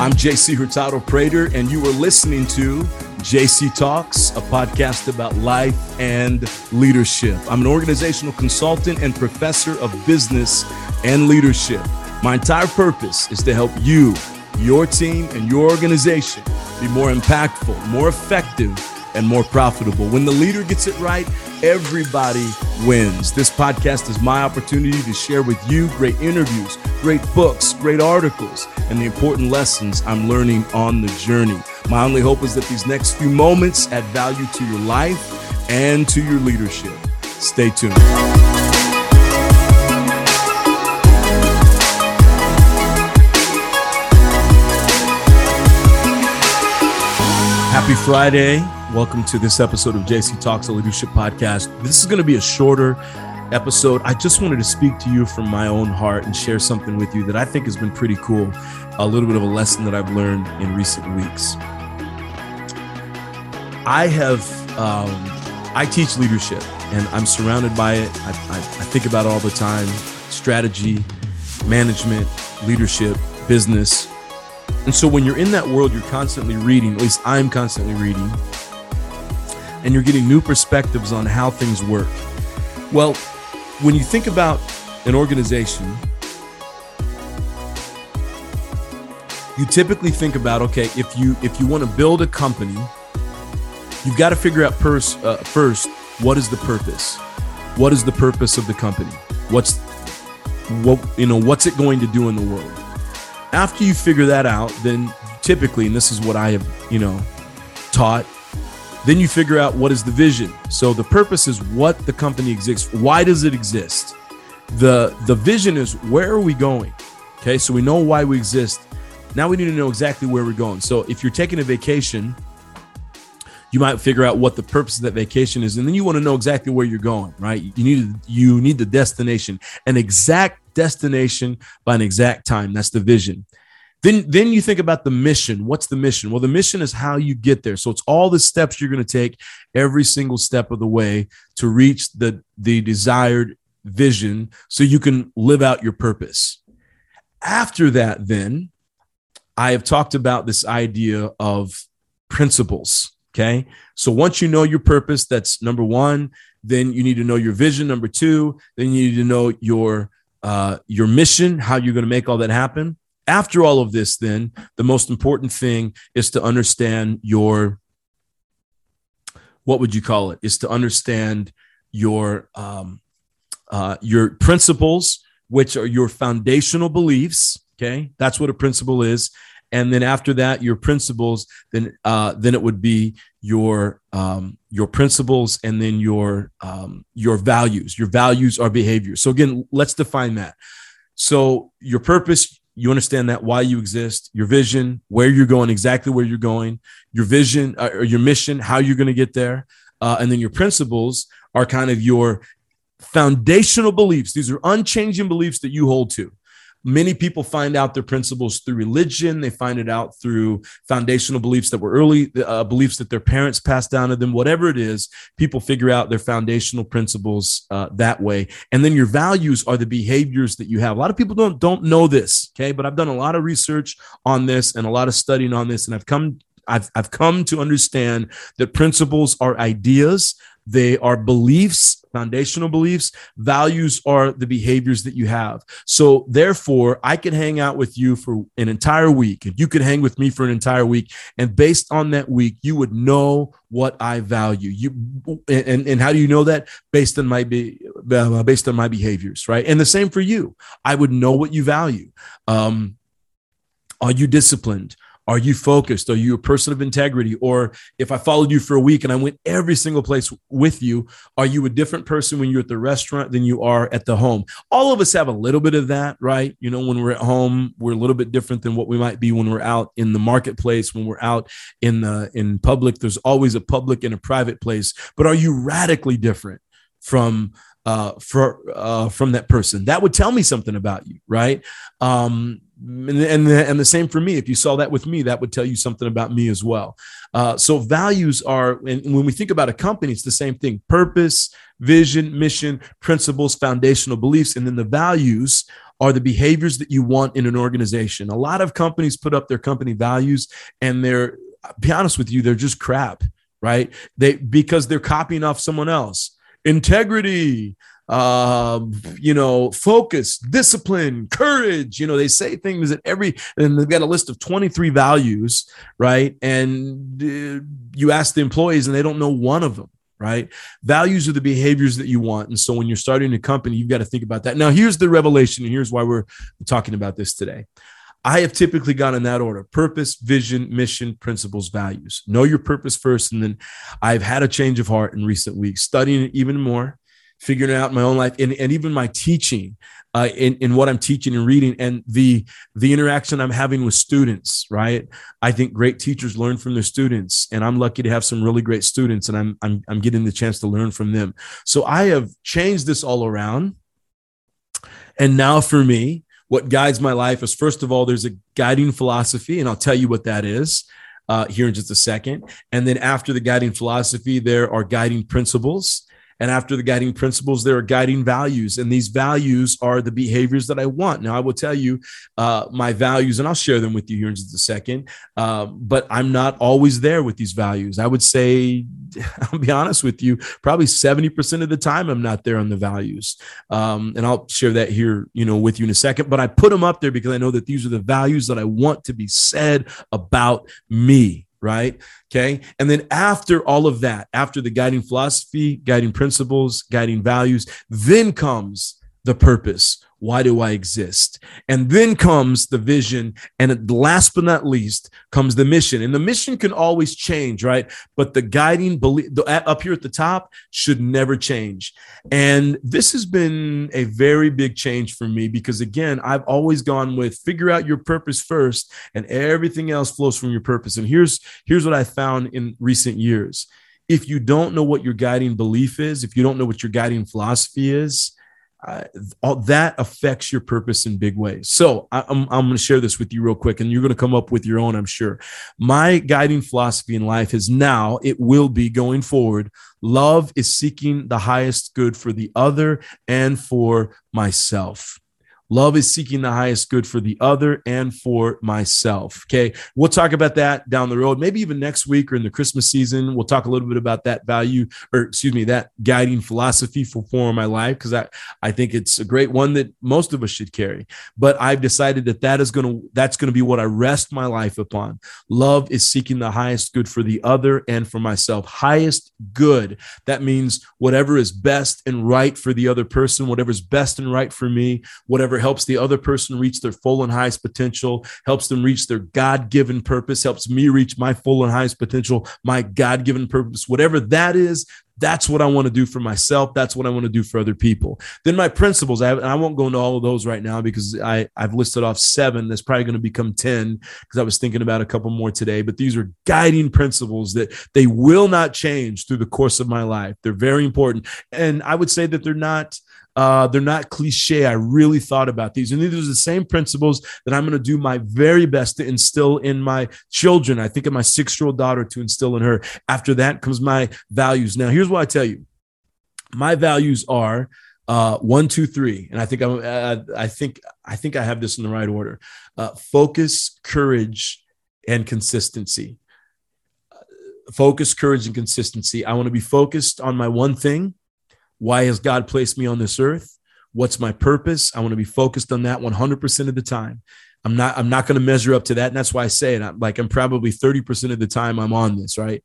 I'm JC Hurtado Prater, and you are listening to JC Talks, a podcast about life and leadership. I'm an organizational consultant and professor of business and leadership. My entire purpose is to help you, your team, and your organization be more impactful, more effective, and more profitable. When the leader gets it right, everybody wins. This podcast is my opportunity to share with you great interviews, great books, great articles, and the important lessons I'm learning on the journey. My only hope is that these next few moments add value to your life and to your leadership. Stay tuned. Happy Friday. Welcome to this episode of JC Talks, a leadership podcast. This is going to be a shorter episode. I just wanted to speak to you from my own heart and share something with you that I think has been pretty cool. A little bit of a lesson that I've learned in recent weeks. I have, um, I teach leadership and I'm surrounded by it. I, I, I think about it all the time strategy, management, leadership, business. And so when you're in that world, you're constantly reading, at least I'm constantly reading, and you're getting new perspectives on how things work. Well, when you think about an organization, you typically think about okay, if you if you want to build a company, you've got to figure out pers- uh, first what is the purpose? What is the purpose of the company? What's what you know, what's it going to do in the world? After you figure that out, then typically, and this is what I have, you know, taught then you figure out what is the vision. So the purpose is what the company exists. Why does it exist? The the vision is where are we going? Okay, so we know why we exist. Now we need to know exactly where we're going. So if you're taking a vacation, you might figure out what the purpose of that vacation is, and then you want to know exactly where you're going, right? You need you need the destination, an exact destination by an exact time. That's the vision. Then, then you think about the mission. What's the mission? Well, the mission is how you get there. So it's all the steps you're going to take every single step of the way to reach the, the desired vision so you can live out your purpose. After that, then I have talked about this idea of principles. Okay. So once you know your purpose, that's number one. Then you need to know your vision. Number two, then you need to know your uh, your mission, how you're going to make all that happen after all of this, then the most important thing is to understand your what would you call it? Is to understand your um, uh, your principles, which are your foundational beliefs. Okay, that's what a principle is. And then after that, your principles. Then uh, then it would be your um, your principles, and then your um, your values. Your values are behaviors. So again, let's define that. So your purpose, you understand that why you exist, your vision, where you're going, exactly where you're going, your vision uh, or your mission, how you're going to get there, uh, and then your principles are kind of your foundational beliefs. These are unchanging beliefs that you hold to. Many people find out their principles through religion. They find it out through foundational beliefs that were early uh, beliefs that their parents passed down to them. Whatever it is, people figure out their foundational principles uh, that way. And then your values are the behaviors that you have. A lot of people don't don't know this, okay? But I've done a lot of research on this and a lot of studying on this, and I've come I've, I've come to understand that principles are ideas, they are beliefs foundational beliefs. Values are the behaviors that you have. So, therefore, I can hang out with you for an entire week, and you could hang with me for an entire week. And based on that week, you would know what I value. You and, and how do you know that? Based on my be uh, based on my behaviors, right? And the same for you. I would know what you value. Um, are you disciplined? Are you focused? Are you a person of integrity? Or if I followed you for a week and I went every single place with you, are you a different person when you're at the restaurant than you are at the home? All of us have a little bit of that, right? You know, when we're at home, we're a little bit different than what we might be when we're out in the marketplace, when we're out in the in public. There's always a public and a private place. But are you radically different from uh, for uh, from that person. That would tell me something about you, right? Um, and, and, the, and the same for me. If you saw that with me, that would tell you something about me as well. Uh, so values are, and when we think about a company, it's the same thing: purpose, vision, mission, principles, foundational beliefs, and then the values are the behaviors that you want in an organization. A lot of companies put up their company values, and they're, be honest with you, they're just crap, right? They because they're copying off someone else. Integrity, um, you know, focus, discipline, courage. You know, they say things that every, and they've got a list of 23 values, right? And uh, you ask the employees and they don't know one of them, right? Values are the behaviors that you want. And so when you're starting a company, you've got to think about that. Now, here's the revelation, and here's why we're talking about this today. I have typically gone in that order purpose, vision, mission, principles, values. Know your purpose first. And then I've had a change of heart in recent weeks, studying it even more, figuring out my own life and, and even my teaching uh, in, in what I'm teaching and reading and the the interaction I'm having with students, right? I think great teachers learn from their students, and I'm lucky to have some really great students, and I'm I'm, I'm getting the chance to learn from them. So I have changed this all around, and now for me, what guides my life is first of all, there's a guiding philosophy, and I'll tell you what that is. Uh, here in just a second. And then after the guiding philosophy, there are guiding principles. And after the guiding principles, there are guiding values. And these values are the behaviors that I want. Now, I will tell you uh, my values, and I'll share them with you here in just a second. Uh, but I'm not always there with these values. I would say, I'll be honest with you, probably 70% of the time I'm not there on the values. Um, and I'll share that here, you know, with you in a second. But I put them up there because I know that these are the values that I want to be said about me right? Okay. And then after all of that, after the guiding philosophy, guiding principles, guiding values, then comes the purpose why do I exist? And then comes the vision. And last but not least comes the mission. And the mission can always change, right? But the guiding belief up here at the top should never change. And this has been a very big change for me because, again, I've always gone with figure out your purpose first, and everything else flows from your purpose. And here's here's what I found in recent years. If you don't know what your guiding belief is, if you don't know what your guiding philosophy is, uh, all that affects your purpose in big ways. So I, I'm, I'm going to share this with you real quick, and you're going to come up with your own, I'm sure. My guiding philosophy in life is now, it will be going forward. Love is seeking the highest good for the other and for myself. Love is seeking the highest good for the other and for myself. Okay. We'll talk about that down the road, maybe even next week or in the Christmas season. We'll talk a little bit about that value or, excuse me, that guiding philosophy for for my life because I, I think it's a great one that most of us should carry. But I've decided that that is going to, that's going to be what I rest my life upon. Love is seeking the highest good for the other and for myself. Highest good. That means whatever is best and right for the other person, whatever is best and right for me, whatever helps the other person reach their full and highest potential, helps them reach their God given purpose, helps me reach my full and highest potential, my God given purpose, whatever that is. That's what I want to do for myself. That's what I want to do for other people. Then my principles, I, I won't go into all of those right now because I, I've listed off seven. That's probably going to become 10 because I was thinking about a couple more today. But these are guiding principles that they will not change through the course of my life. They're very important. And I would say that they're not uh, they're not cliche. I really thought about these. And these are the same principles that I'm going to do my very best to instill in my children. I think of my six year old daughter to instill in her. After that comes my values. Now, here's what I tell you my values are uh, one, two, three, and I think I'm. Uh, I think I think I have this in the right order. Uh, focus, courage, and consistency. Focus, courage, and consistency. I want to be focused on my one thing. Why has God placed me on this earth? What's my purpose? I want to be focused on that 100% of the time. I'm not I'm not going to measure up to that and that's why I say it. I'm like I'm probably 30% of the time I'm on this, right?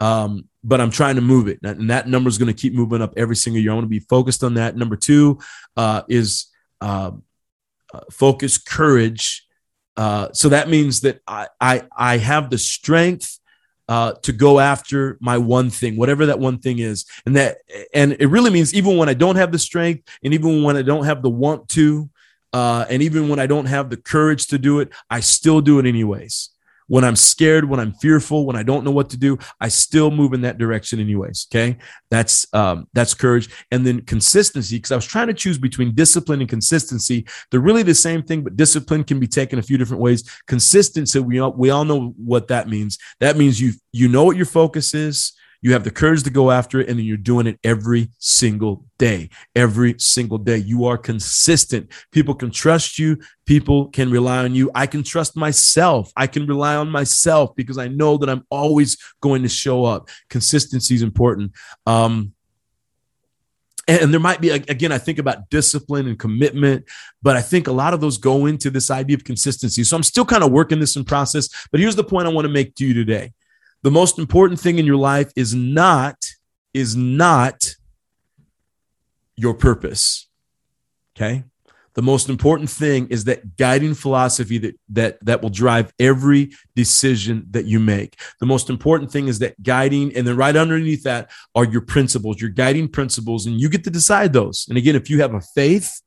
Um, but I'm trying to move it. And that number is going to keep moving up every single year. I want to be focused on that. Number 2 uh, is uh, uh, focus courage. Uh, so that means that I, I I have the strength uh, to go after my one thing, whatever that one thing is. And that, and it really means even when I don't have the strength and even when I don't have the want to, uh, and even when I don't have the courage to do it, I still do it anyways. When I'm scared, when I'm fearful, when I don't know what to do, I still move in that direction anyways. Okay. That's, um, that's courage. And then consistency, because I was trying to choose between discipline and consistency. They're really the same thing, but discipline can be taken a few different ways. Consistency, we all, we all know what that means. That means you, you know what your focus is you have the courage to go after it, and then you're doing it every single day. Every single day. You are consistent. People can trust you. People can rely on you. I can trust myself. I can rely on myself because I know that I'm always going to show up. Consistency is important. Um, and there might be again i think about discipline and commitment but i think a lot of those go into this idea of consistency so i'm still kind of working this in process but here's the point i want to make to you today the most important thing in your life is not is not your purpose okay? The most important thing is that guiding philosophy that that that will drive every decision that you make. The most important thing is that guiding and then right underneath that are your principles your guiding principles and you get to decide those. And again if you have a faith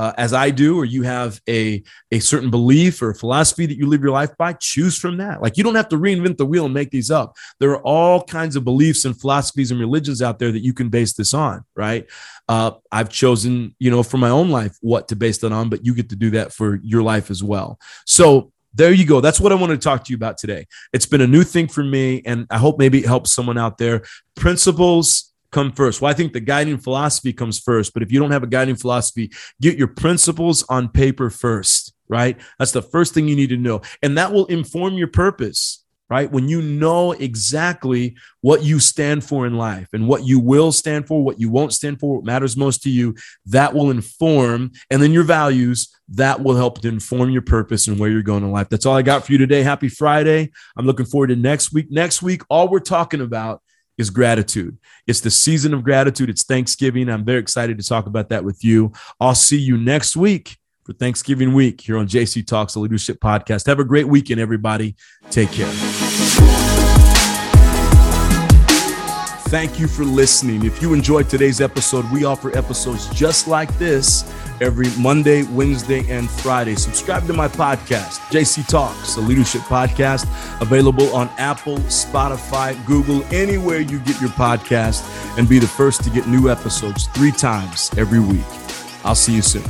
uh, as I do, or you have a, a certain belief or philosophy that you live your life by, choose from that. Like you don't have to reinvent the wheel and make these up. There are all kinds of beliefs and philosophies and religions out there that you can base this on, right? Uh, I've chosen, you know, for my own life what to base that on, but you get to do that for your life as well. So there you go. That's what I want to talk to you about today. It's been a new thing for me, and I hope maybe it helps someone out there. Principles come first. Well, I think the guiding philosophy comes first, but if you don't have a guiding philosophy, get your principles on paper first, right? That's the first thing you need to know. And that will inform your purpose, right? When you know exactly what you stand for in life and what you will stand for, what you won't stand for, what matters most to you, that will inform, and then your values, that will help to inform your purpose and where you're going in life. That's all I got for you today. Happy Friday. I'm looking forward to next week. Next week, all we're talking about is gratitude. It's the season of gratitude. It's Thanksgiving. I'm very excited to talk about that with you. I'll see you next week for Thanksgiving week here on JC Talks, the Leadership Podcast. Have a great weekend, everybody. Take care. Thank you for listening. If you enjoyed today's episode, we offer episodes just like this every Monday, Wednesday, and Friday. Subscribe to my podcast, JC Talks, a leadership podcast, available on Apple, Spotify, Google, anywhere you get your podcast, and be the first to get new episodes three times every week. I'll see you soon.